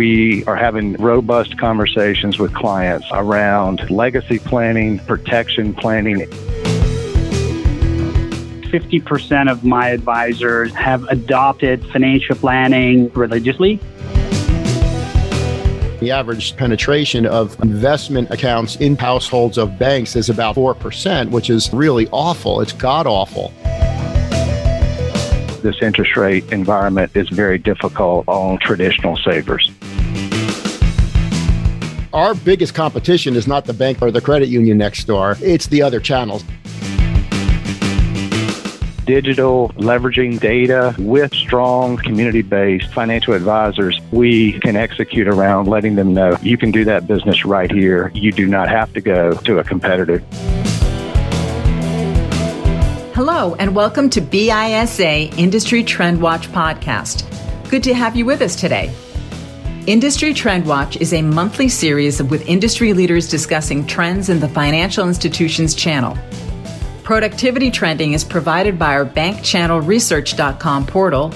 We are having robust conversations with clients around legacy planning, protection planning. 50% of my advisors have adopted financial planning religiously. The average penetration of investment accounts in households of banks is about 4%, which is really awful. It's god awful. This interest rate environment is very difficult on traditional savers. Our biggest competition is not the bank or the credit union next door, it's the other channels digital, leveraging data with strong community based financial advisors, we can execute around letting them know you can do that business right here. You do not have to go to a competitor. Hello, and welcome to BISA Industry Trend Watch podcast. Good to have you with us today. Industry Trend Watch is a monthly series with industry leaders discussing trends in the financial institutions channel. Productivity Trending is provided by our bankchannelresearch.com portal,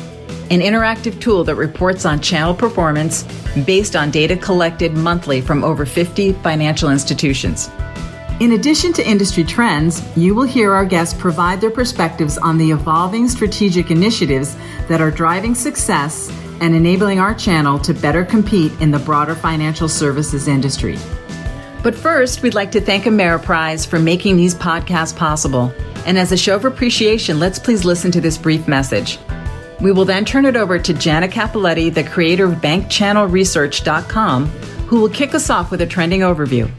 an interactive tool that reports on channel performance based on data collected monthly from over 50 financial institutions. In addition to industry trends, you will hear our guests provide their perspectives on the evolving strategic initiatives that are driving success and enabling our channel to better compete in the broader financial services industry. But first, we'd like to thank Ameriprise for making these podcasts possible. And as a show of appreciation, let's please listen to this brief message. We will then turn it over to Janet Capoletti, the creator of BankChannelResearch.com, who will kick us off with a trending overview.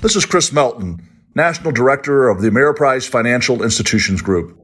This is Chris Melton, National Director of the Ameriprise Financial Institutions Group.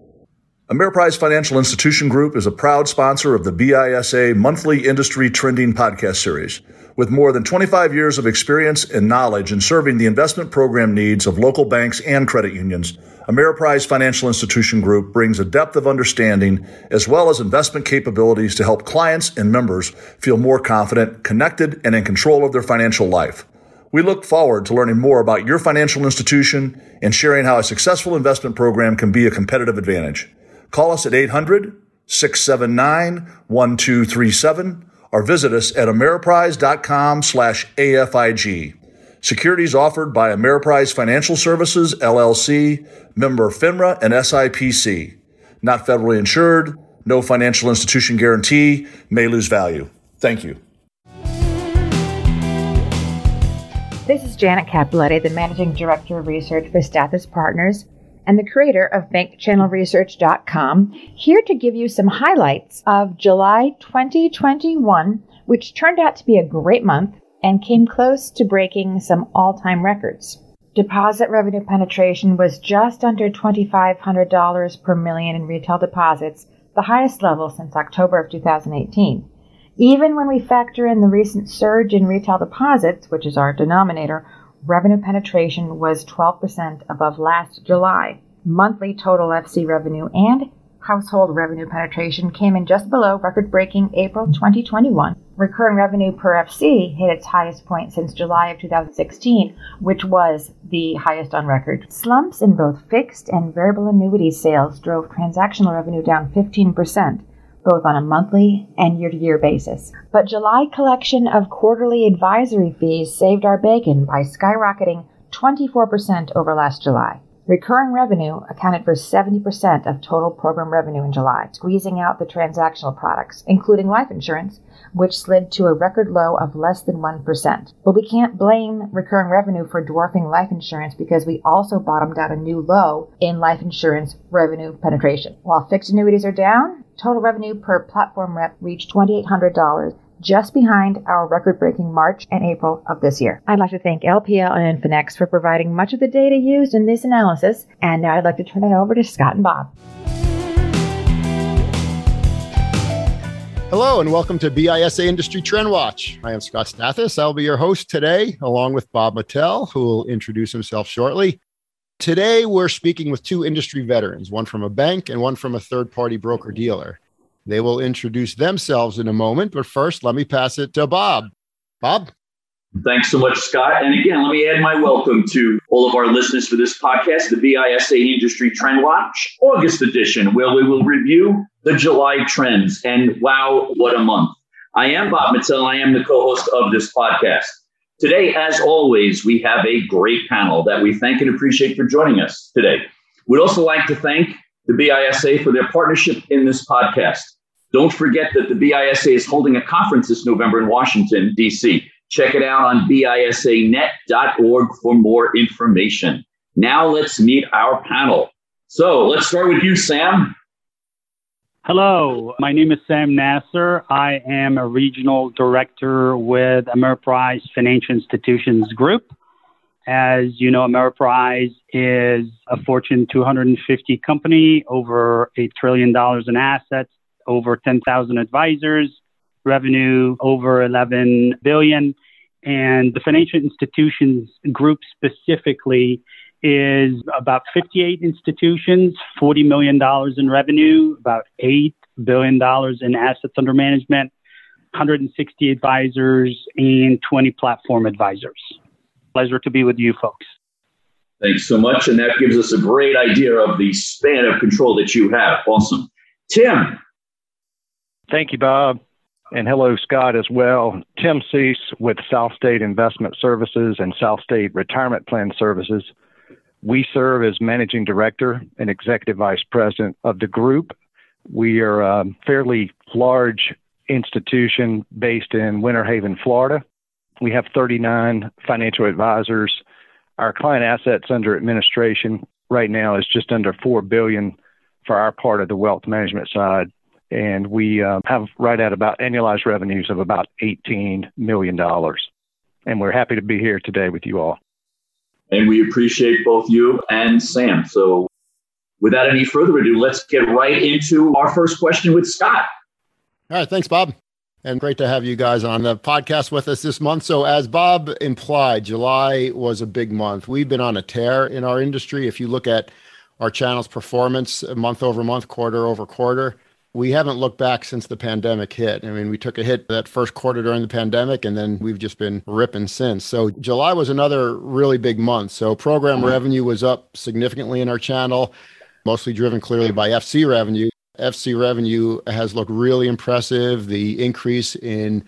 Ameriprise Financial Institution Group is a proud sponsor of the BISA monthly industry trending podcast series. With more than 25 years of experience and knowledge in serving the investment program needs of local banks and credit unions, Ameriprise Financial Institution Group brings a depth of understanding as well as investment capabilities to help clients and members feel more confident, connected, and in control of their financial life. We look forward to learning more about your financial institution and sharing how a successful investment program can be a competitive advantage. Call us at 800 679 1237 or visit us at ameriprise.com slash AFIG. Securities offered by Ameriprise Financial Services, LLC, member FINRA and SIPC. Not federally insured, no financial institution guarantee, may lose value. Thank you. This is Janet Capoletti, the Managing Director of Research for Stathis Partners and the creator of BankChannelResearch.com, here to give you some highlights of July 2021, which turned out to be a great month and came close to breaking some all time records. Deposit revenue penetration was just under $2,500 per million in retail deposits, the highest level since October of 2018. Even when we factor in the recent surge in retail deposits, which is our denominator, revenue penetration was 12% above last July. Monthly total FC revenue and household revenue penetration came in just below record breaking April 2021. Recurring revenue per FC hit its highest point since July of 2016, which was the highest on record. Slumps in both fixed and variable annuity sales drove transactional revenue down 15% both on a monthly and year to year basis. But July collection of quarterly advisory fees saved our bacon by skyrocketing 24% over last July. Recurring revenue accounted for 70% of total program revenue in July, squeezing out the transactional products, including life insurance, which slid to a record low of less than 1%. But we can't blame recurring revenue for dwarfing life insurance because we also bottomed out a new low in life insurance revenue penetration. While fixed annuities are down, total revenue per platform rep reached $2,800, just behind our record breaking March and April of this year. I'd like to thank LPL and Infinex for providing much of the data used in this analysis, and now I'd like to turn it over to Scott and Bob. Hello and welcome to BISA Industry Trend Watch. I am Scott Stathis. I'll be your host today, along with Bob Mattel, who will introduce himself shortly. Today, we're speaking with two industry veterans, one from a bank and one from a third party broker dealer. They will introduce themselves in a moment, but first, let me pass it to Bob. Bob? Thanks so much, Scott. And again, let me add my welcome to all of our listeners for this podcast, the BISA Industry Trend Watch, August edition, where we will review the July trends. And wow, what a month. I am Bob Mattel. I am the co host of this podcast. Today, as always, we have a great panel that we thank and appreciate for joining us today. We'd also like to thank the BISA for their partnership in this podcast. Don't forget that the BISA is holding a conference this November in Washington, D.C. Check it out on bisanet.org for more information. Now let's meet our panel. So let's start with you, Sam. Hello, my name is Sam Nasser. I am a regional director with Ameriprise Financial Institutions Group. As you know, Ameriprise is a Fortune 250 company, over a trillion dollars in assets, over 10,000 advisors, revenue over 11 billion. And the financial institutions group specifically is about 58 institutions, $40 million in revenue, about $8 billion in assets under management, 160 advisors, and 20 platform advisors. Pleasure to be with you folks. Thanks so much. And that gives us a great idea of the span of control that you have. Awesome. Tim. Thank you, Bob. And hello, Scott, as well. Tim Cease with South State Investment Services and South State Retirement Plan Services. We serve as managing director and executive vice president of the group. We are a fairly large institution based in Winter Haven, Florida. We have 39 financial advisors. Our client assets under administration right now is just under 4 billion for our part of the wealth management side and we uh, have right at about annualized revenues of about $18 million. And we're happy to be here today with you all. And we appreciate both you and Sam. So, without any further ado, let's get right into our first question with Scott. All right. Thanks, Bob. And great to have you guys on the podcast with us this month. So, as Bob implied, July was a big month. We've been on a tear in our industry. If you look at our channel's performance month over month, quarter over quarter, we haven't looked back since the pandemic hit. I mean, we took a hit that first quarter during the pandemic, and then we've just been ripping since. So July was another really big month. So program mm-hmm. revenue was up significantly in our channel, mostly driven clearly by FC revenue. FC revenue has looked really impressive. The increase in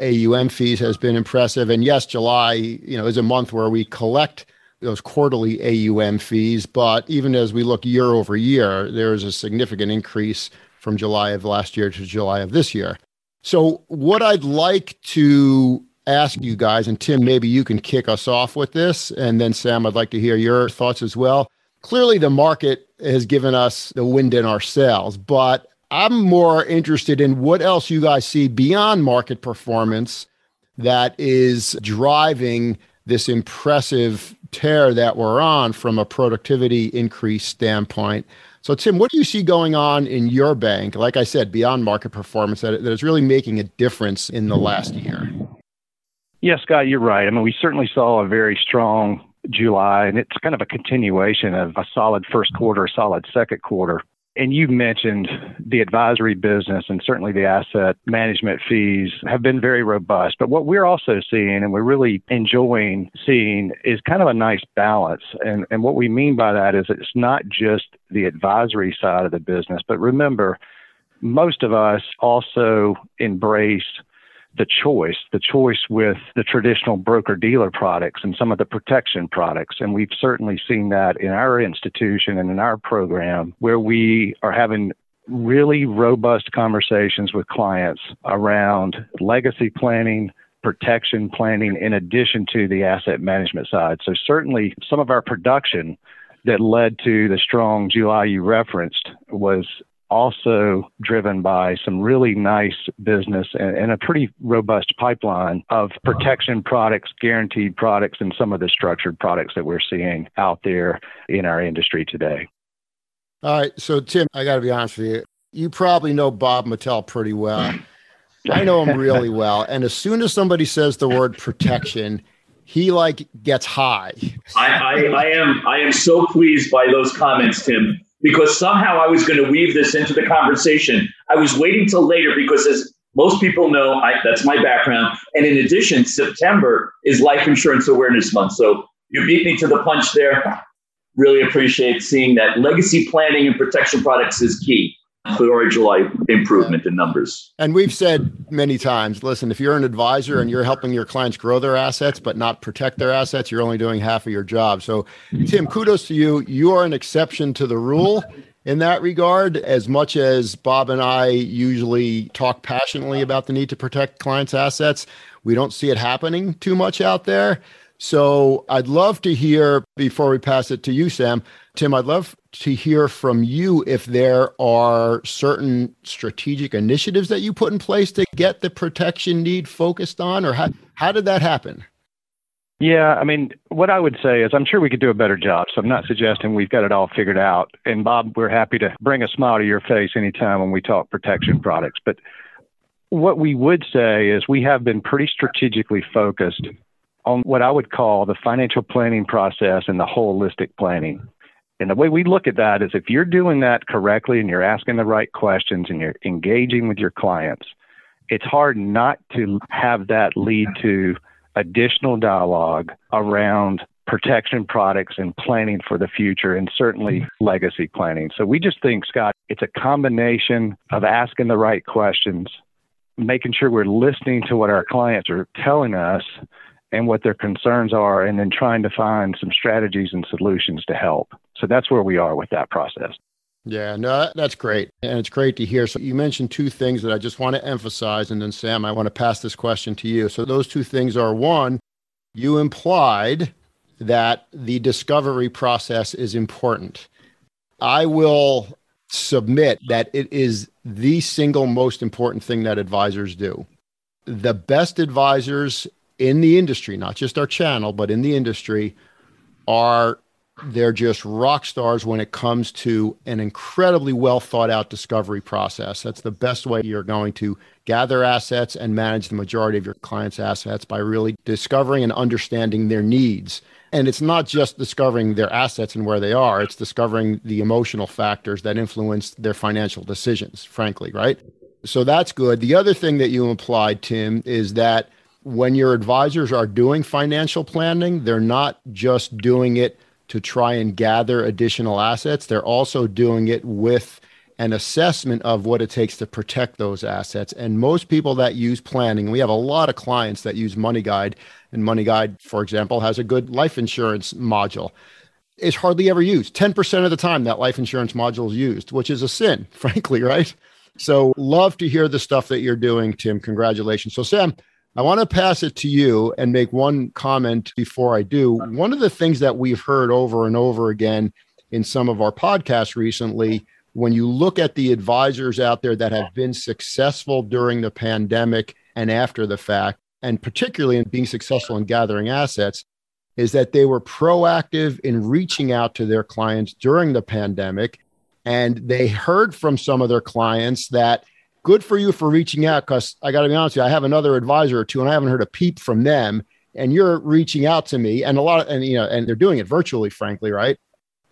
AUM fees has been impressive. And yes, July, you know, is a month where we collect those quarterly AUM fees, but even as we look year over year, there is a significant increase from July of last year to July of this year. So, what I'd like to ask you guys, and Tim, maybe you can kick us off with this, and then Sam, I'd like to hear your thoughts as well. Clearly, the market has given us the wind in our sails, but I'm more interested in what else you guys see beyond market performance that is driving this impressive tear that we're on from a productivity increase standpoint. So, Tim, what do you see going on in your bank, like I said, beyond market performance, that, that is really making a difference in the last year? Yes, Scott, you're right. I mean, we certainly saw a very strong July, and it's kind of a continuation of a solid first quarter, a solid second quarter. And you've mentioned the advisory business and certainly the asset management fees have been very robust. But what we're also seeing and we're really enjoying seeing is kind of a nice balance. And, and what we mean by that is it's not just the advisory side of the business, but remember, most of us also embrace the choice, the choice with the traditional broker dealer products and some of the protection products. And we've certainly seen that in our institution and in our program where we are having really robust conversations with clients around legacy planning, protection planning, in addition to the asset management side. So, certainly, some of our production that led to the strong July you referenced was also driven by some really nice business and, and, a pretty robust pipeline of protection products, guaranteed products, and some of the structured products that we're seeing out there in our industry today. All right. So, Tim, I got to be honest with you. You probably know Bob Mattel pretty well. I know him really well. And as soon as somebody says the word protection, he like gets high. I, I, I am I am so pleased by those comments, Tim because somehow I was going to weave this into the conversation. I was waiting till later because as Most people know I, that's my background. And in addition, September is Life Insurance Awareness Month. So you beat me to the punch there. Really appreciate seeing that legacy planning and protection products is key our July improvement in numbers. And we've said many times listen, if you're an advisor and you're helping your clients grow their assets but not protect their assets, you're only doing half of your job. So, Tim, kudos to you. You are an exception to the rule in that regard, as much as Bob and I usually talk passionately about the need to protect clients' assets, we don't see it happening too much out there. So I'd love to hear before we pass it to you, Sam. Tim, I'd love to hear from you if there are certain strategic initiatives that you put in place to get the protection need focused on, or how, how did that happen? Yeah, I mean, what I would say is I'm sure we could do a better job. So I'm not suggesting we've got it all figured out. And Bob, we're happy to bring a smile to your face anytime when we talk protection products. But what we would say is we have been pretty strategically focused on what I would call the financial planning process and the holistic planning. And the way we look at that is if you're doing that correctly and you're asking the right questions and you're engaging with your clients, it's hard not to have that lead to additional dialogue around protection products and planning for the future and certainly legacy planning. So we just think, Scott, it's a combination of asking the right questions, making sure we're listening to what our clients are telling us and what their concerns are, and then trying to find some strategies and solutions to help. So that's where we are with that process. Yeah, no, that's great. And it's great to hear. So you mentioned two things that I just want to emphasize. And then, Sam, I want to pass this question to you. So those two things are one, you implied that the discovery process is important. I will submit that it is the single most important thing that advisors do. The best advisors in the industry, not just our channel, but in the industry, are they're just rock stars when it comes to an incredibly well thought out discovery process. That's the best way you're going to gather assets and manage the majority of your clients' assets by really discovering and understanding their needs. And it's not just discovering their assets and where they are, it's discovering the emotional factors that influence their financial decisions, frankly, right? So that's good. The other thing that you implied, Tim, is that when your advisors are doing financial planning, they're not just doing it to try and gather additional assets. They're also doing it with an assessment of what it takes to protect those assets. And most people that use planning, we have a lot of clients that use Money Guide, and Money Guide, for example, has a good life insurance module. It's hardly ever used. 10% of the time that life insurance module is used, which is a sin, frankly, right? So, love to hear the stuff that you're doing, Tim. Congratulations. So, Sam, I want to pass it to you and make one comment before I do. One of the things that we've heard over and over again in some of our podcasts recently, when you look at the advisors out there that have been successful during the pandemic and after the fact, and particularly in being successful in gathering assets, is that they were proactive in reaching out to their clients during the pandemic. And they heard from some of their clients that good for you for reaching out because I got to be honest with you, I have another advisor or two and I haven't heard a peep from them. And you're reaching out to me and a lot of, and you know, and they're doing it virtually, frankly, right?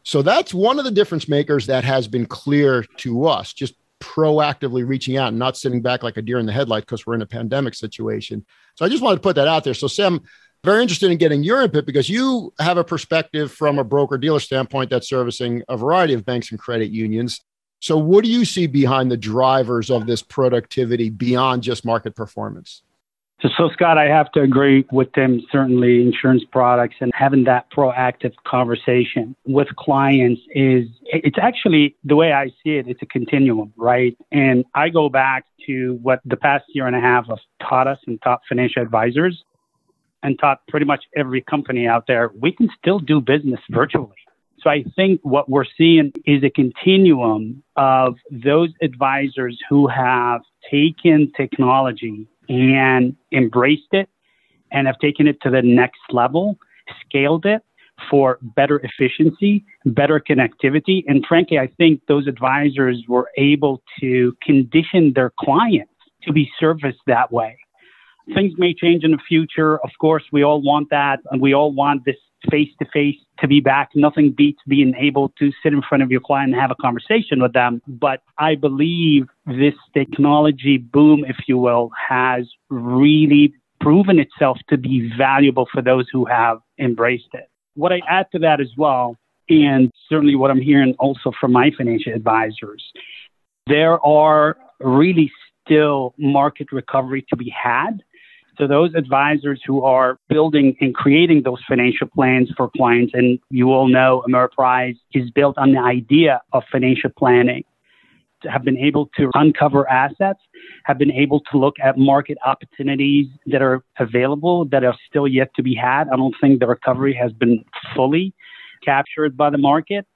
So that's one of the difference makers that has been clear to us, just proactively reaching out and not sitting back like a deer in the headlight because we're in a pandemic situation. So I just wanted to put that out there. So, Sam, very interested in getting your input because you have a perspective from a broker dealer standpoint that's servicing a variety of banks and credit unions. So, what do you see behind the drivers of this productivity beyond just market performance? So, so, Scott, I have to agree with them, Certainly, insurance products and having that proactive conversation with clients is it's actually the way I see it. It's a continuum, right? And I go back to what the past year and a half have taught us and taught financial advisors and taught pretty much every company out there. We can still do business virtually. So I think what we're seeing is a continuum of those advisors who have taken technology and embraced it and have taken it to the next level, scaled it for better efficiency, better connectivity. And frankly, I think those advisors were able to condition their clients to be serviced that way. Things may change in the future. Of course, we all want that, and we all want this face to face to be back. Nothing beats being able to sit in front of your client and have a conversation with them. But I believe this technology boom, if you will, has really proven itself to be valuable for those who have embraced it. What I add to that as well, and certainly what I'm hearing also from my financial advisors, there are really still market recovery to be had. So those advisors who are building and creating those financial plans for clients, and you all know Ameriprise is built on the idea of financial planning, have been able to uncover assets, have been able to look at market opportunities that are available that are still yet to be had. I don't think the recovery has been fully captured by the market.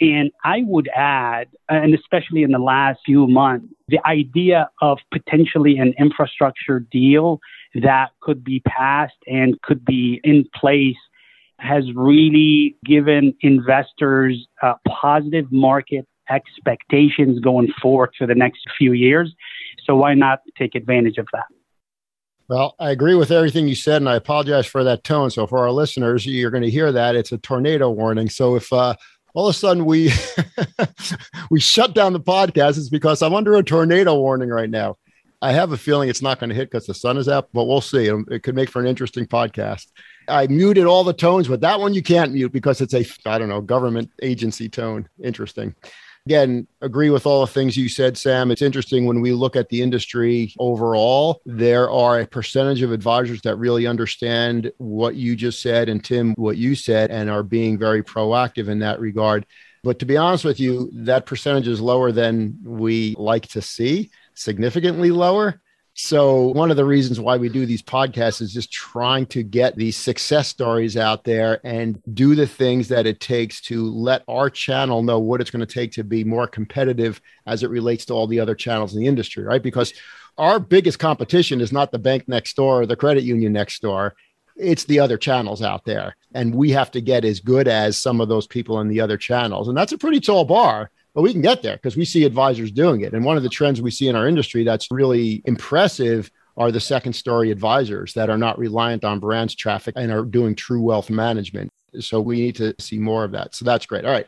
And I would add, and especially in the last few months, the idea of potentially an infrastructure deal that could be passed and could be in place has really given investors a positive market expectations going forward for the next few years. So why not take advantage of that? Well, I agree with everything you said, and I apologize for that tone. So, for our listeners, you're going to hear that it's a tornado warning. So, if uh, all of a sudden we we shut down the podcast, it's because I'm under a tornado warning right now. I have a feeling it's not going to hit because the sun is up, but we'll see. It could make for an interesting podcast. I muted all the tones, but that one you can't mute because it's a I don't know government agency tone. Interesting again, agree with all the things you said, Sam. It's interesting when we look at the industry overall, there are a percentage of advisors that really understand what you just said, and Tim, what you said, and are being very proactive in that regard. But to be honest with you, that percentage is lower than we like to see, significantly lower. So, one of the reasons why we do these podcasts is just trying to get these success stories out there and do the things that it takes to let our channel know what it's going to take to be more competitive as it relates to all the other channels in the industry, right? Because our biggest competition is not the bank next door or the credit union next door. It's the other channels out there. And we have to get as good as some of those people in the other channels. And that's a pretty tall bar but we can get there because we see advisors doing it. And one of the trends we see in our industry that's really impressive are the second story advisors that are not reliant on branch traffic and are doing true wealth management. So we need to see more of that. So that's great. All right.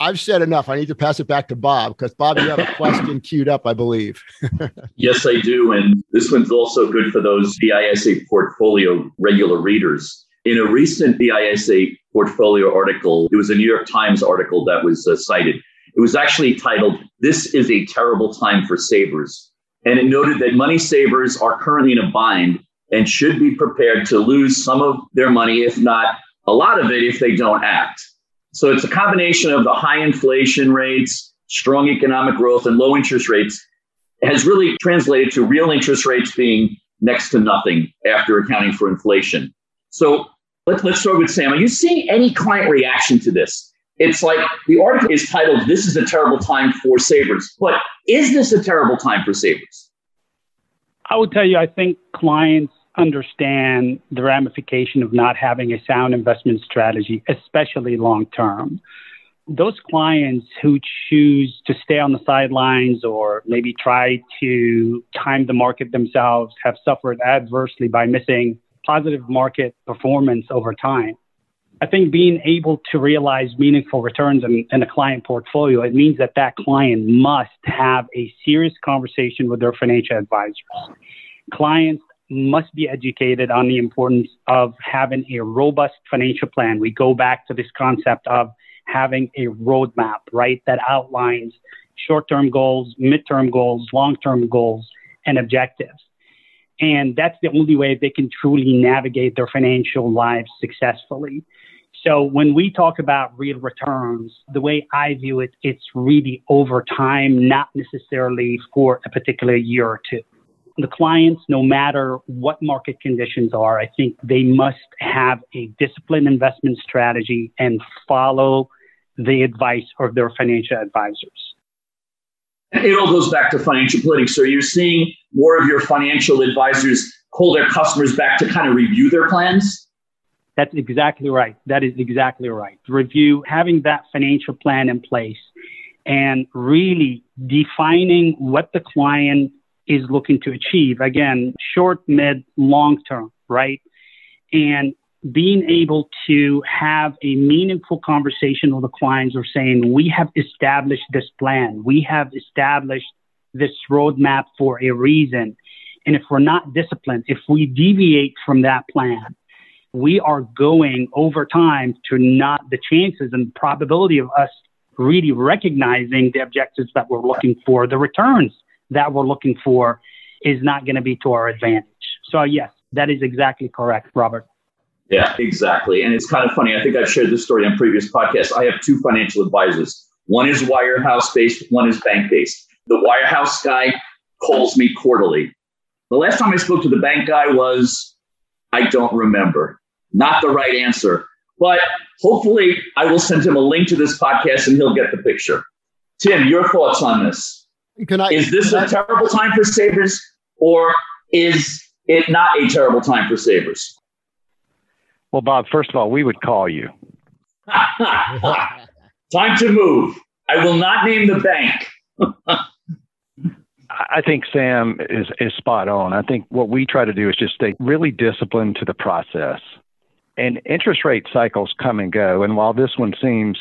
I've said enough. I need to pass it back to Bob because Bob, you have a question queued up, I believe. yes, I do. And this one's also good for those BISA portfolio regular readers. In a recent BISA portfolio article, it was a New York Times article that was uh, cited. It was actually titled, This is a Terrible Time for Savers. And it noted that money savers are currently in a bind and should be prepared to lose some of their money, if not a lot of it, if they don't act. So it's a combination of the high inflation rates, strong economic growth, and low interest rates has really translated to real interest rates being next to nothing after accounting for inflation. So let's, let's start with Sam. Are you seeing any client reaction to this? It's like the article is titled, This is a Terrible Time for Savers. But is this a terrible time for savers? I would tell you, I think clients understand the ramification of not having a sound investment strategy, especially long term. Those clients who choose to stay on the sidelines or maybe try to time the market themselves have suffered adversely by missing positive market performance over time. I think being able to realize meaningful returns in, in, a client portfolio, it means that that client must have a serious conversation with their financial advisors. Clients must be educated on the importance of having a robust financial plan. We go back to this concept of having a roadmap, right, that outlines short term goals, midterm goals, long term goals, and objectives. And that's the only way they can truly navigate their financial lives successfully. So when we talk about real returns, the way I view it, it's really over time, not necessarily for a particular year or two. The clients, no matter what market conditions are, I think they must have a disciplined investment strategy and follow the advice of their financial advisors. It all goes back to financial planning. So you're seeing more of your financial advisors call their customers back to kind of review their plans? That's exactly right. That is exactly right. Review, having that financial plan in place and really defining what the client is looking to achieve. Again, short, mid, long term, right? And being able to have a meaningful conversation with the clients or saying, we have established this plan, we have established this roadmap for a reason. And if we're not disciplined, if we deviate from that plan, we are going over time to not the chances and probability of us really recognizing the objectives that we're looking for, the returns that we're looking for is not going to be to our advantage. So, yes, that is exactly correct, Robert. Yeah, exactly. And it's kind of funny. I think I've shared this story on previous podcasts. I have two financial advisors. One is wirehouse based, one is bank based. The wirehouse guy calls me quarterly. The last time I spoke to the bank guy was, I don't remember. Not the right answer. But hopefully, I will send him a link to this podcast and he'll get the picture. Tim, your thoughts on this? Can I, is this a I, terrible time for savers or is it not a terrible time for savers? Well, Bob, first of all, we would call you. time to move. I will not name the bank. I think Sam is, is spot on. I think what we try to do is just stay really disciplined to the process. And interest rate cycles come and go. And while this one seems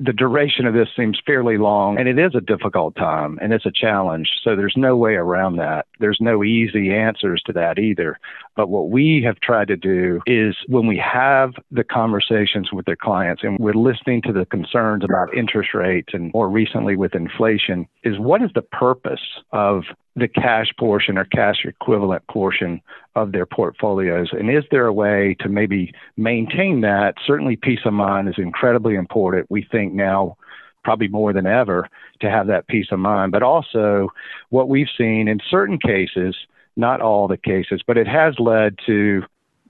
the duration of this seems fairly long and it is a difficult time and it's a challenge. So there's no way around that. There's no easy answers to that either. But what we have tried to do is when we have the conversations with their clients and we're listening to the concerns about interest rates and more recently with inflation is what is the purpose of the cash portion or cash equivalent portion of their portfolios? And is there a way to maybe maintain that? Certainly, peace of mind is incredibly important. We think now, probably more than ever, to have that peace of mind. But also, what we've seen in certain cases, not all the cases, but it has led to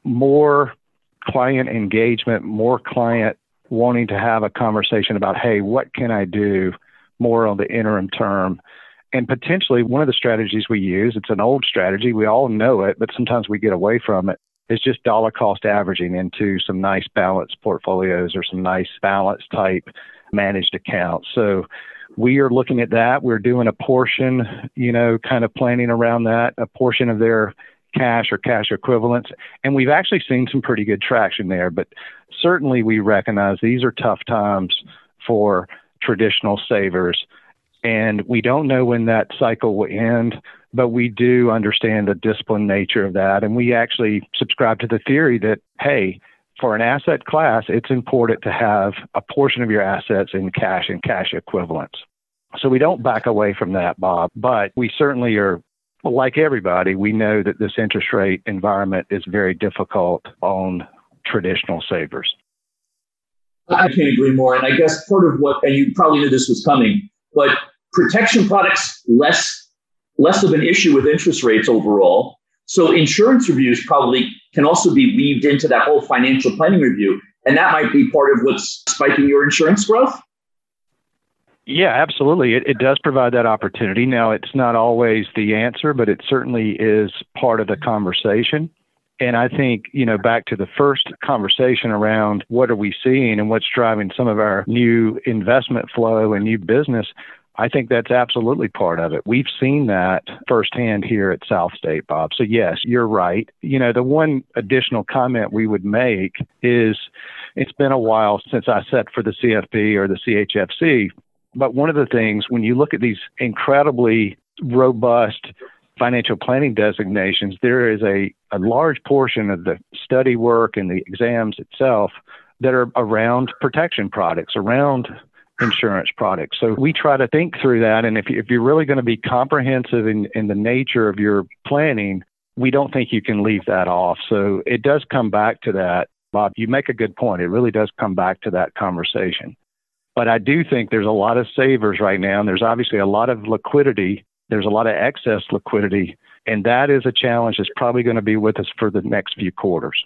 more client engagement, more client wanting to have a conversation about, hey, what can I do more on the interim term? And potentially one of the strategies we use, it's an old strategy, we all know it, but sometimes we get away from it, is just dollar cost averaging into some nice balanced portfolios or some nice balance type managed accounts. So we are looking at that. We're doing a portion, you know, kind of planning around that, a portion of their cash or cash equivalents. And we've actually seen some pretty good traction there. But certainly we recognize these are tough times for traditional savers. And we don't know when that cycle will end, but we do understand the disciplined nature of that. And we actually subscribe to the theory that, hey, for an asset class, it's important to have a portion of your assets in cash and cash equivalents. So we don't back away from that, Bob, but we certainly are, like everybody, we know that this interest rate environment is very difficult on traditional savers. I can't agree more. And I guess part of what, and you probably knew this was coming, but protection products less less of an issue with interest rates overall. So insurance reviews probably can also be weaved into that whole financial planning review, and that might be part of what's spiking your insurance growth. Yeah, absolutely. It, it does provide that opportunity. Now, it's not always the answer, but it certainly is part of the conversation. And I think, you know, back to the first conversation around what are we seeing and what's driving some of our new investment flow and new business, I think that's absolutely part of it. We've seen that firsthand here at South State, Bob. So, yes, you're right. You know, the one additional comment we would make is it's been a while since I sat for the CFP or the CHFC. But one of the things, when you look at these incredibly robust financial planning designations, there is a, a large portion of the study work and the exams itself that are around protection products, around insurance products. So we try to think through that. And if, if you're really going to be comprehensive in, in the nature of your planning, we don't think you can leave that off. So it does come back to that. Bob, you make a good point. It really does come back to that conversation. But I do think there's a lot of savers right now, and there's obviously a lot of liquidity. There's a lot of excess liquidity, and that is a challenge that's probably going to be with us for the next few quarters.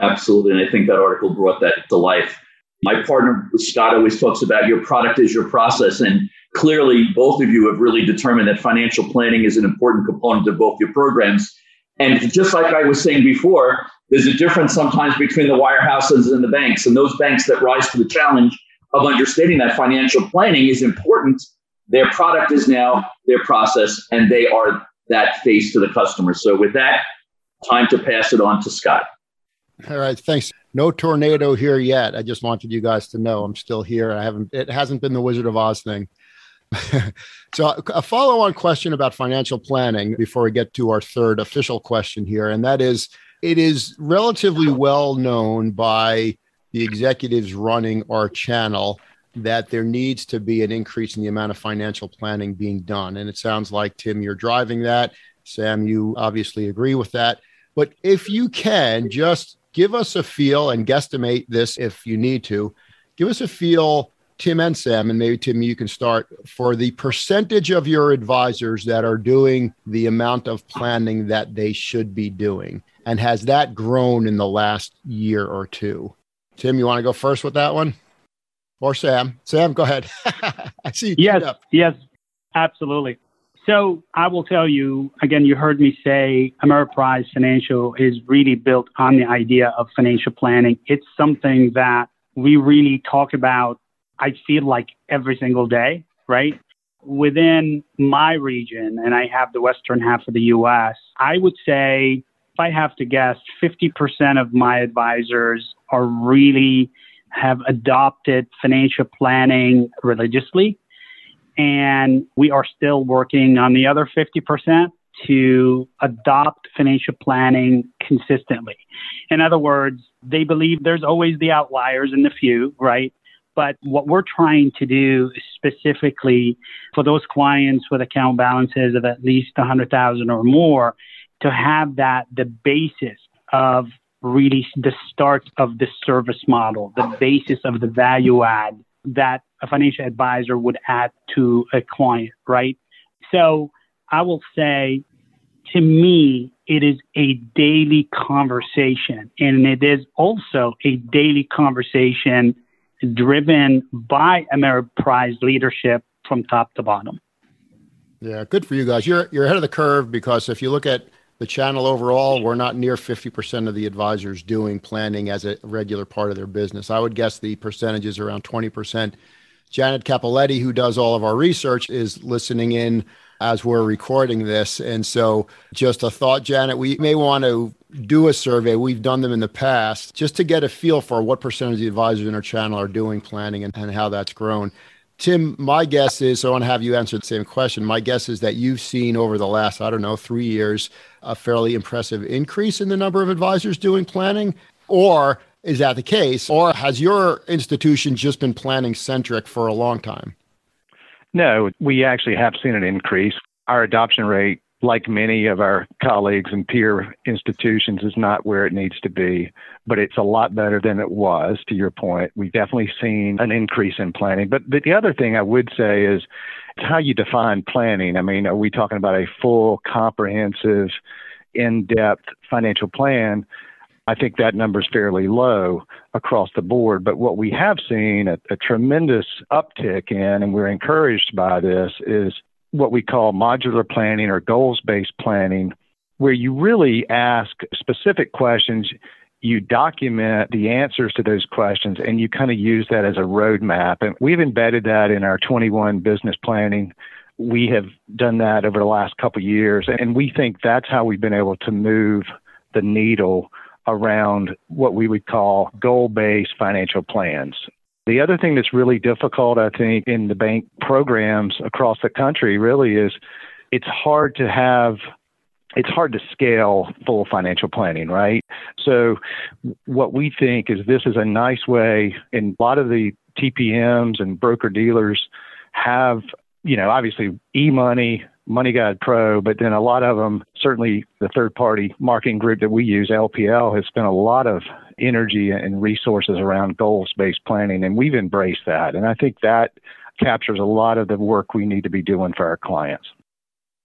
Absolutely. And I think that article brought that to life. My partner, Scott, always talks about your product is your process. And clearly, both of you have really determined that financial planning is an important component of both your programs. And just like I was saying before, there's a difference sometimes between the wirehouses and the banks. And those banks that rise to the challenge of understanding that financial planning is important. Their product is now their process, and they are that face to the customer. So with that, time to pass it on to Scott. All right, thanks. No tornado here yet. I just wanted you guys to know I'm still here. I haven't. It hasn't been the Wizard of Oz thing. so, a follow on question about financial planning before we get to our third official question here. And that is it is relatively well known by the executives running our channel that there needs to be an increase in the amount of financial planning being done. And it sounds like, Tim, you're driving that. Sam, you obviously agree with that. But if you can just give us a feel and guesstimate this if you need to, give us a feel Tim and Sam, and maybe Tim, you can start for the percentage of your advisors that are doing the amount of planning that they should be doing. And has that grown in the last year or two? Tim, you want to go first with that one? Or Sam? Sam, go ahead. I see. yes, yes, absolutely. So I will tell you again, you heard me say Ameriprise Financial is really built on the idea of financial planning. It's something that we really talk about I feel like every single day, right? Within my region, and I have the western half of the US, I would say, if I have to guess, 50% of my advisors are really have adopted financial planning religiously. And we are still working on the other 50% to adopt financial planning consistently. In other words, they believe there's always the outliers and the few, right? But what we're trying to do specifically for those clients with account balances of at least 100,000 or more to have that the basis of really the start of the service model, the basis of the value add that a financial advisor would add to a client, right? So I will say to me, it is a daily conversation and it is also a daily conversation driven by Ameriprise leadership from top to bottom. Yeah, good for you guys. You're you're ahead of the curve because if you look at the channel overall, we're not near 50% of the advisors doing planning as a regular part of their business. I would guess the percentage is around 20%. Janet Capoletti, who does all of our research, is listening in as we're recording this. And so, just a thought, Janet, we may want to do a survey. We've done them in the past just to get a feel for what percentage of the advisors in our channel are doing planning and, and how that's grown. Tim, my guess is, so I want to have you answer the same question. My guess is that you've seen over the last, I don't know, three years, a fairly impressive increase in the number of advisors doing planning. Or is that the case? Or has your institution just been planning centric for a long time? No, we actually have seen an increase. Our adoption rate like many of our colleagues and peer institutions, is not where it needs to be, but it's a lot better than it was, to your point. We've definitely seen an increase in planning. But, but the other thing I would say is how you define planning. I mean, are we talking about a full, comprehensive, in depth financial plan? I think that number is fairly low across the board. But what we have seen a, a tremendous uptick in, and we're encouraged by this, is what we call modular planning or goals based planning, where you really ask specific questions. You document the answers to those questions and you kind of use that as a roadmap. And we've embedded that in our 21 business planning. We have done that over the last couple of years. And we think that's how we've been able to move the needle around what we would call goal based financial plans. The other thing that's really difficult, I think, in the bank programs across the country really is it's hard to have it's hard to scale full financial planning, right? So, what we think is this is a nice way, and a lot of the TPMs and broker dealers have, you know, obviously e money, Money Guide Pro, but then a lot of them, certainly the third party marketing group that we use, LPL, has spent a lot of energy and resources around goals based planning, and we've embraced that. And I think that captures a lot of the work we need to be doing for our clients.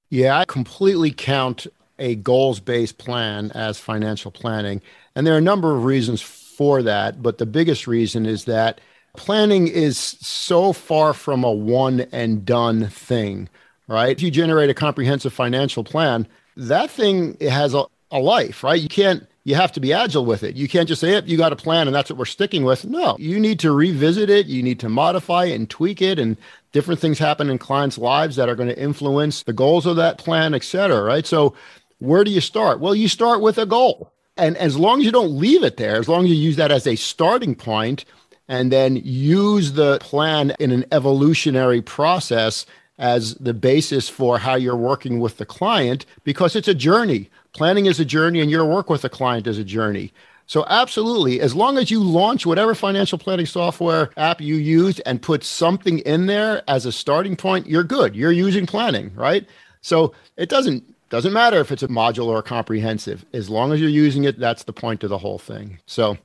Yeah, I completely count a goals based plan as financial planning. And there are a number of reasons for that, but the biggest reason is that planning is so far from a one and done thing right? If you generate a comprehensive financial plan, that thing has a, a life, right? You can't you have to be agile with it. You can't just say, yep, you got a plan and that's what we're sticking with. No, you need to revisit it. You need to modify and tweak it. And different things happen in clients' lives that are going to influence the goals of that plan, et cetera, right? So, where do you start? Well, you start with a goal. And as long as you don't leave it there, as long as you use that as a starting point and then use the plan in an evolutionary process as the basis for how you're working with the client, because it's a journey. Planning is a journey, and your work with the client is a journey. So, absolutely, as long as you launch whatever financial planning software app you use and put something in there as a starting point, you're good. You're using planning, right? So, it doesn't doesn't matter if it's a module or a comprehensive. As long as you're using it, that's the point of the whole thing. So,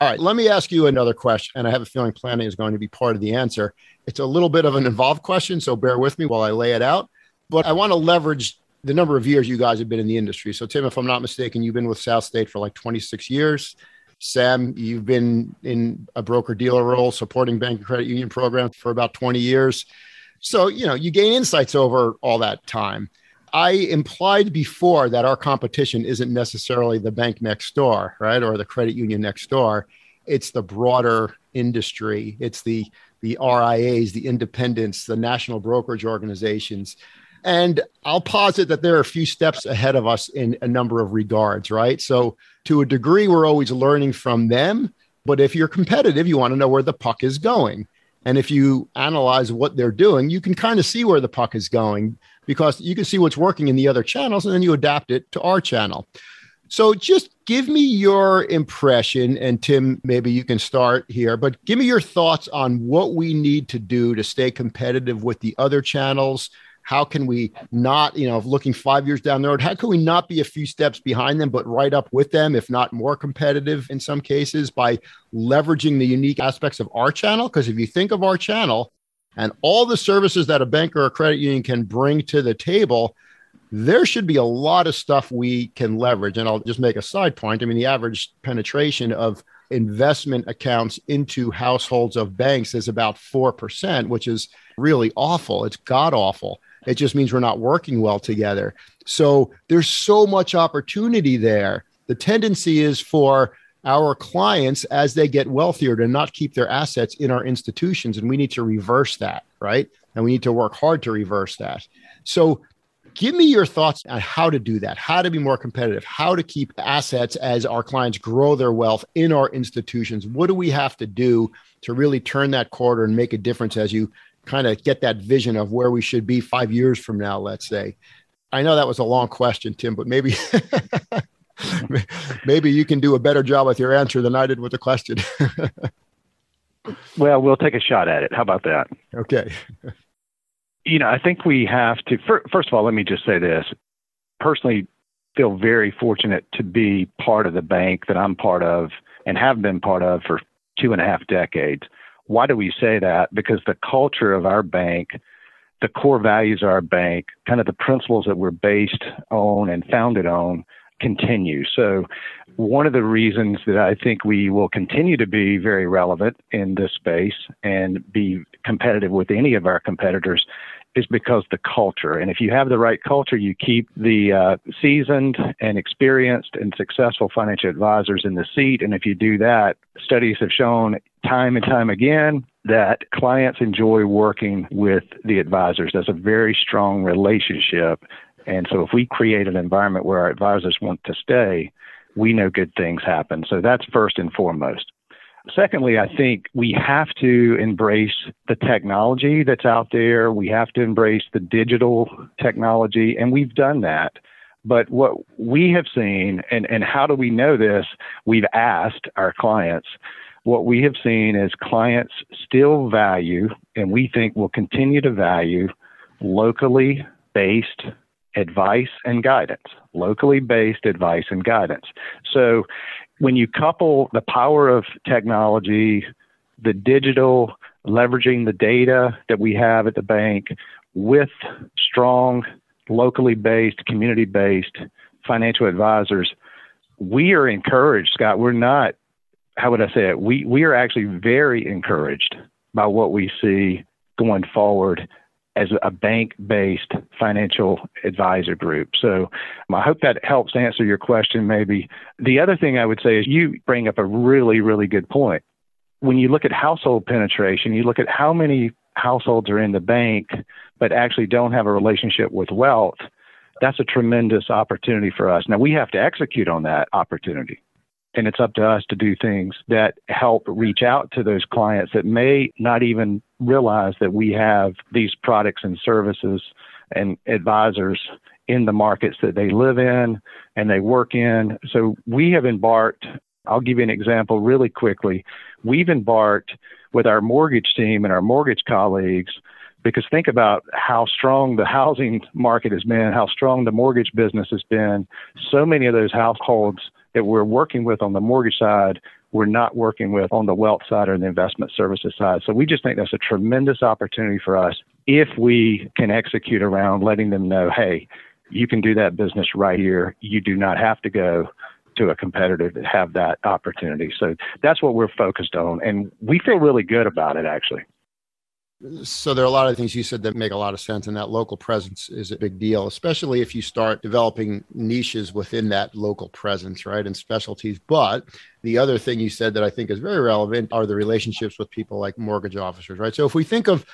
all right, let me ask you another question. And I have a feeling planning is going to be part of the answer. It's a little bit of an involved question, so bear with me while I lay it out. But I want to leverage the number of years you guys have been in the industry. So, Tim, if I'm not mistaken, you've been with South State for like 26 years. Sam, you've been in a broker dealer role supporting bank and credit union programs for about 20 years. So, you know, you gain insights over all that time. I implied before that our competition isn't necessarily the bank next door, right? Or the credit union next door. It's the broader industry. It's the the RIAs, the independents, the national brokerage organizations and I'll posit that there are a few steps ahead of us in a number of regards, right? So, to a degree, we're always learning from them. But if you're competitive, you want to know where the puck is going. And if you analyze what they're doing, you can kind of see where the puck is going because you can see what's working in the other channels and then you adapt it to our channel. So just give me your impression, and Tim, maybe you can start here, but give me your thoughts on what we need to do to stay competitive with the other channels, how can we not, you know, looking five years down the road, how can we not be a few steps behind them, but right up with them, if not more competitive in some cases by leveraging the unique aspects of our channel? Because if you think of our channel and all the services that a bank or a credit union can bring to the table, there should be a lot of stuff we can leverage. And I'll just make a side point. I mean, the average penetration of investment accounts into households of banks is about 4%, which is really awful. It's god awful. It just means we're not working well together. So there's so much opportunity there. The tendency is for our clients as they get wealthier to not keep their assets in our institutions. And we need to reverse that, right? And we need to work hard to reverse that. So give me your thoughts on how to do that, how to be more competitive, how to keep assets as our clients grow their wealth in our institutions. What do we have to do to really turn that quarter and make a difference as you kind of get that vision of where we should be five years from now, let's say. I know that was a long question, Tim, but maybe maybe you can do a better job with your answer than I did with the question. well, we'll take a shot at it. How about that? Okay. You know, I think we have to. First of all, let me just say this. Personally, feel very fortunate to be part of the bank that I'm part of and have been part of for two and a half decades. Why do we say that? Because the culture of our bank, the core values of our bank, kind of the principles that we're based on and founded on continue. So, one of the reasons that I think we will continue to be very relevant in this space and be competitive with any of our competitors is because the culture. And if you have the right culture, you keep the uh, seasoned and experienced and successful financial advisors in the seat. And if you do that, studies have shown time and time again that clients enjoy working with the advisors. That's a very strong relationship. And so if we create an environment where our advisors want to stay, we know good things happen. So that's first and foremost. Secondly, I think we have to embrace the technology that's out there. We have to embrace the digital technology, and we've done that. But what we have seen, and, and how do we know this? We've asked our clients. What we have seen is clients still value, and we think will continue to value, locally based advice and guidance, locally based advice and guidance. So when you couple the power of technology, the digital, leveraging the data that we have at the bank with strong, locally based, community based financial advisors, we are encouraged, Scott. We're not, how would I say it? We, we are actually very encouraged by what we see going forward as a bank based financial advisor group. So I hope that helps answer your question, maybe. The other thing I would say is you bring up a really, really good point. When you look at household penetration, you look at how many households are in the bank, but actually don't have a relationship with wealth, that's a tremendous opportunity for us. Now we have to execute on that opportunity. And it's up to us to do things that help reach out to those clients that may not even realize that we have these products and services and advisors in the markets that they live in and they work in. So we have embarked, I'll give you an example really quickly. We've embarked with our mortgage team and our mortgage colleagues because think about how strong the housing market has been, how strong the mortgage business has been. So many of those households that we're working with on the mortgage side, we're not working with on the wealth side or the investment services side. So we just think that's a tremendous opportunity for us if we can execute around letting them know, hey, you can do that business right here. You do not have to go to a competitor to have that opportunity. So that's what we're focused on. And we feel really good about it, actually. So there are a lot of things you said that make a lot of sense, and that local presence is a big deal, especially if you start developing niches within that local presence, right, and specialties. But the other thing you said that I think is very relevant are the relationships with people like mortgage officers, right? So if we think of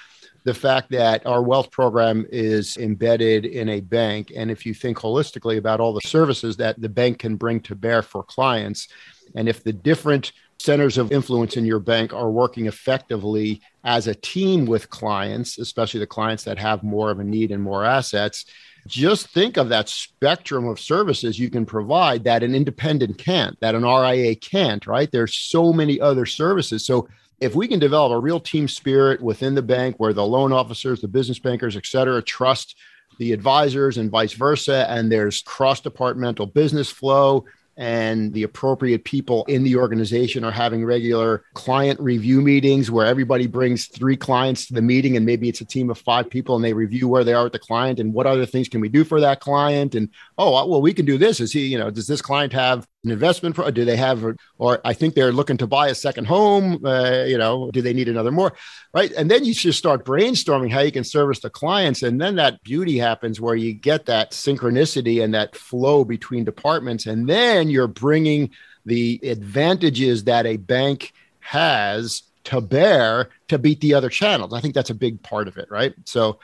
the fact that our wealth program is embedded in a bank. And if you think holistically about all the services that the bank can bring to bear for clients, and if the different centers of influence in your bank are working effectively as a team with clients, especially the clients that have more of a need and more assets, just think of that spectrum of services you can provide that an independent can't, that an RIA can't, right? There's so many other services. So if we can develop a real team spirit within the bank where the loan officers, the business bankers, et cetera, trust the advisors and vice versa, and there's cross departmental business flow, and the appropriate people in the organization are having regular client review meetings where everybody brings three clients to the meeting and maybe it's a team of five people and they review where they are with the client and what other things can we do for that client and oh well we can do this. Is he you know does this client have an investment pro- do they have or i think they're looking to buy a second home uh, you know do they need another more right? And then you just start brainstorming how you can service the clients. And then that beauty happens where you get that synchronicity and that flow between departments. And then you're bringing the advantages that a bank has to bear to beat the other channels. I think that's a big part of it right? So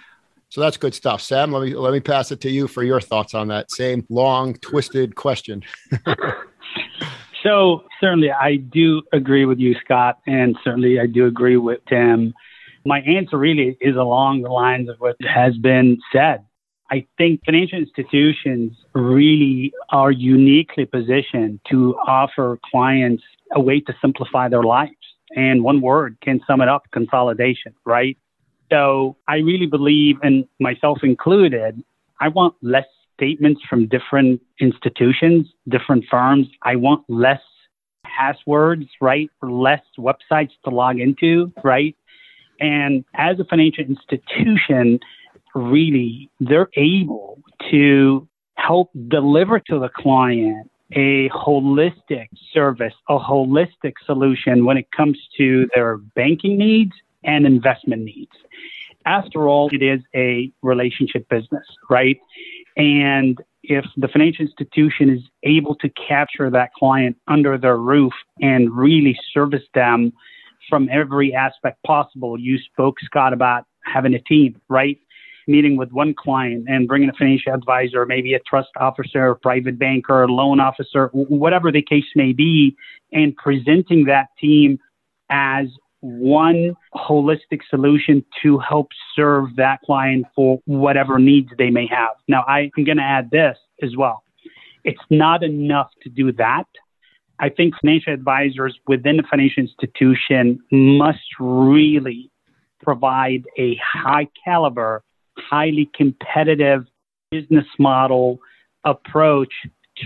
so that's good stuff. Sam, let me let me pass it to you for your thoughts on that same long, twisted question. so certainly I do agree with you, Scott, and certainly I do agree with Tim. My answer really is along the lines of what has been said. I think financial institutions really are uniquely positioned to offer clients a way to simplify their lives. And one word can sum it up consolidation, right? So I really believe, and myself included, I want less statements from different institutions, different firms. I want less passwords, right? Less websites to log into, right? And as a financial institution, really, they're able to help deliver to the client a holistic service, a holistic solution when it comes to their banking needs and investment needs. After all, it is a relationship business, right? And if the financial institution is able to capture that client under their roof and really service them from every aspect possible, you spoke, Scott, about having a team, right? Meeting with one client and bringing a financial advisor, maybe a trust officer, private banker, loan officer, whatever the case may be, and presenting that team as one holistic solution to help serve that client for whatever needs they may have. Now, I'm going to add this as well. It's not enough to do that. I think financial advisors within a financial institution must really provide a high caliber, highly competitive business model approach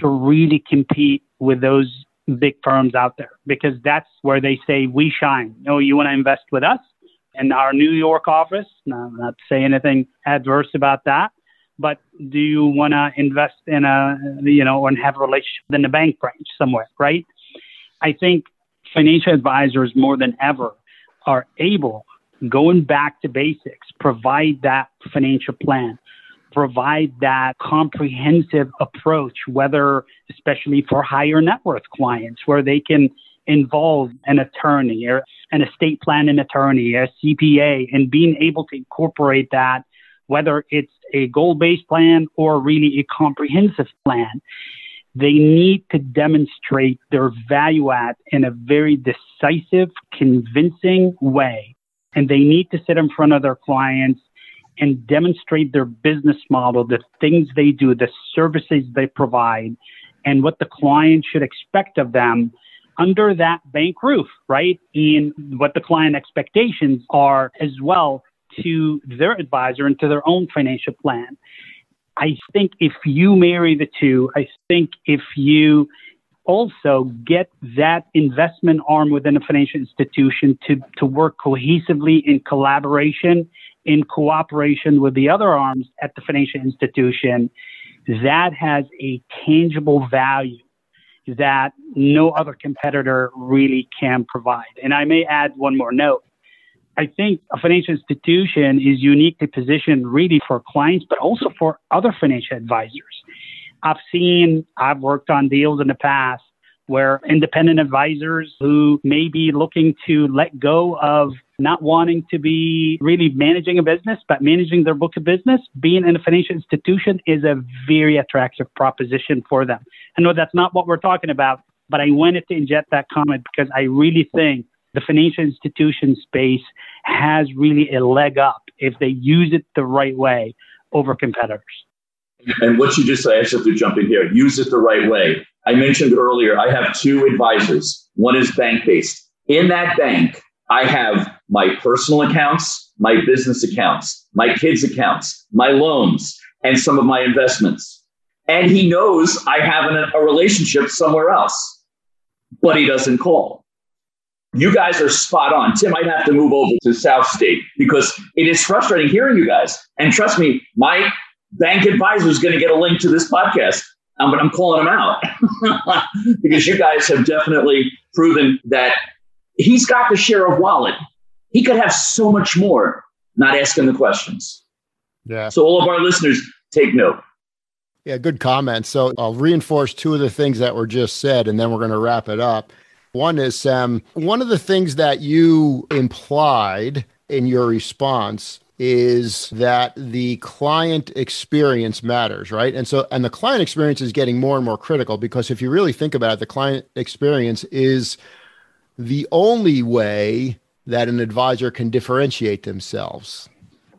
to really compete with those big firms out there because that's where they say we shine. Oh, you want to invest with us? In our New York office, I'm not say anything adverse about that, but do you want to invest in a, you know, and have a relationship in a bank branch somewhere, right? I think financial advisors more than ever are able, going back to basics, provide that financial plan, provide that comprehensive approach, whether especially for higher net worth clients, where they can involve an attorney or an estate planning attorney, a CPA, and being able to incorporate that, whether it's a goal based plan or really a comprehensive plan, they need to demonstrate their value add in a very decisive, convincing way. And they need to sit in front of their clients and demonstrate their business model, the things they do, the services they provide, and what the client should expect of them under that bank roof, right? And what the client expectations are as well to their advisor and to their own financial plan. I think if you marry the two, I think if you also get that investment arm within a financial institution to, to work cohesively in collaboration, in cooperation with the other arms at the financial institution, that has a tangible value that no other competitor really can provide. And I may add one more note. I think a financial institution is uniquely positioned really for clients, but also for other financial advisors. I've seen, I've worked on deals in the past where independent advisors who may be looking to let go of not wanting to be really managing a business, but managing their book of business, being in a financial institution is a very attractive proposition for them. I know that's not what we're talking about, but I wanted to inject that comment because I really think the financial institution space has really a leg up if they use it the right way over competitors. And what you just said, I have to jump in here. Use it the right way. I mentioned earlier, I have two advisors. One is bank based. In that bank, I have my personal accounts, my business accounts, my kids' accounts, my loans, and some of my investments. And he knows I have an, a relationship somewhere else, but he doesn't call. You guys are spot on. Tim might have to move over to South State because it is frustrating hearing you guys. And trust me, my bank advisor is going to get a link to this podcast um, but I'm calling him out because you guys have definitely proven that he's got the share of wallet. He could have so much more not asking the questions. Yeah. So all of our listeners take note. Yeah, good comment. So I'll reinforce two of the things that were just said, and then we're going to wrap it up. One is Sam, one of the things that you implied in your response is that the client experience matters, right? And so, and the client experience is getting more and more critical because if you really think about it, the client experience is the only way that an advisor can differentiate themselves,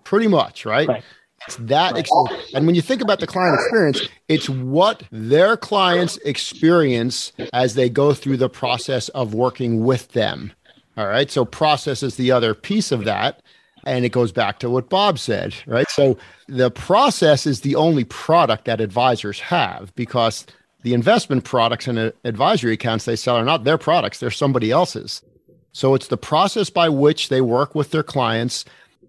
pretty much, right? right. It's that, and when you think about the client experience, it's what their clients experience as they go through the process of working with them. All right. So, process is the other piece of that. And it goes back to what Bob said, right? So the process is the only product that advisors have because the investment products and advisory accounts they sell are not their products, they're somebody else's. So it's the process by which they work with their clients,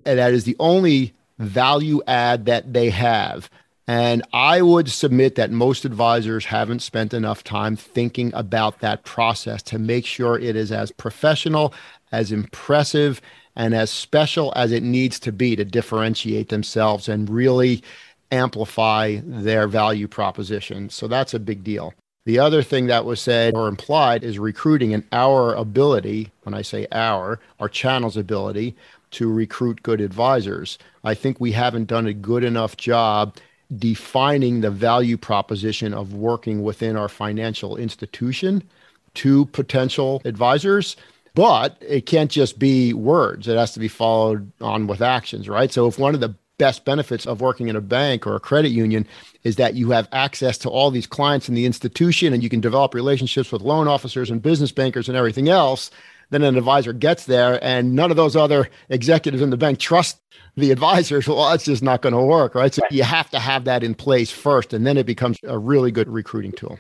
and that is the only value add that they have. And I would submit that most advisors haven't spent enough time thinking about that process to make sure it is as professional, as impressive, and as special as it needs to be to differentiate themselves and really amplify their value proposition. So that's a big deal. The other thing that was said or implied is recruiting and our ability, when I say our, our channel's ability to recruit good advisors. I think we haven't done a good enough job defining the value proposition of working within our financial institution to potential advisors but it can't just be words. It has to be followed on with actions, right? So if one of the best benefits of working in a bank or a credit union is that you have access to all these clients in the institution and you can develop relationships with loan officers and business bankers and everything else then an advisor gets there and none of those other executives in the bank trust the advisors well that's just not going to work right so you have to have that in place first and then it becomes a really good recruiting tool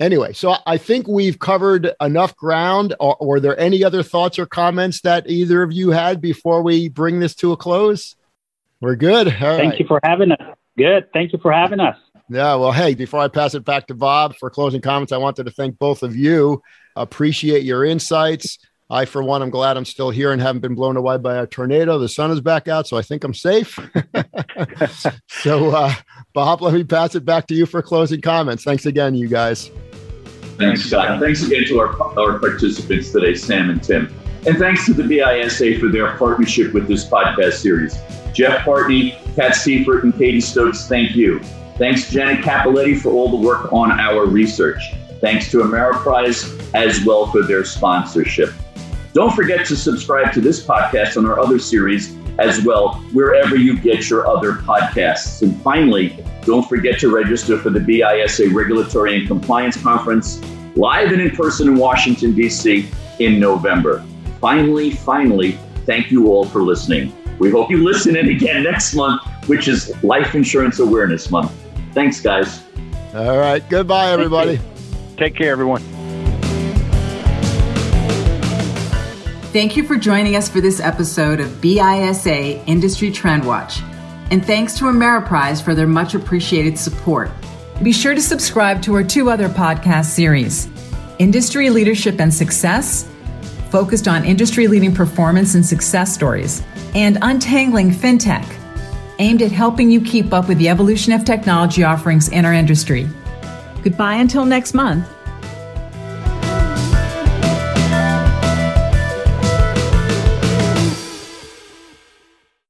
Anyway, so I think we've covered enough ground. Or were there any other thoughts or comments that either of you had before we bring this to a close? We're good. All Thank right. you for having us. Good. Thank you for having us. Yeah. Well, hey, before I pass it back to Bob for closing comments, I wanted to thank both of you. Appreciate your insights. I, for one, I'm glad I'm still here and haven't been blown away by a tornado. The sun is back out, so I think I'm safe. so, uh, Bob, let me pass it back to you for closing comments. Thanks again, you guys. Thanks, Scott. Thanks again to our, our participants today, Sam and Tim. And thanks to the BISA for their partnership with this podcast series. Jeff Partney, Kat Seifert, and Katie Stokes, thank you. Thanks, Janet Capoletti, for all the work on our research. Thanks to Ameriprise as well for their sponsorship. Don't forget to subscribe to this podcast and our other series as well, wherever you get your other podcasts. And finally, don't forget to register for the BISA Regulatory and Compliance Conference live and in person in Washington, D.C. in November. Finally, finally, thank you all for listening. We hope you listen in again next month, which is Life Insurance Awareness Month. Thanks, guys. All right. Goodbye, everybody. Take care, everyone. Thank you for joining us for this episode of BISA Industry Trend Watch. And thanks to Ameriprise for their much appreciated support. Be sure to subscribe to our two other podcast series Industry Leadership and Success, focused on industry leading performance and success stories, and Untangling FinTech, aimed at helping you keep up with the evolution of technology offerings in our industry. Goodbye until next month.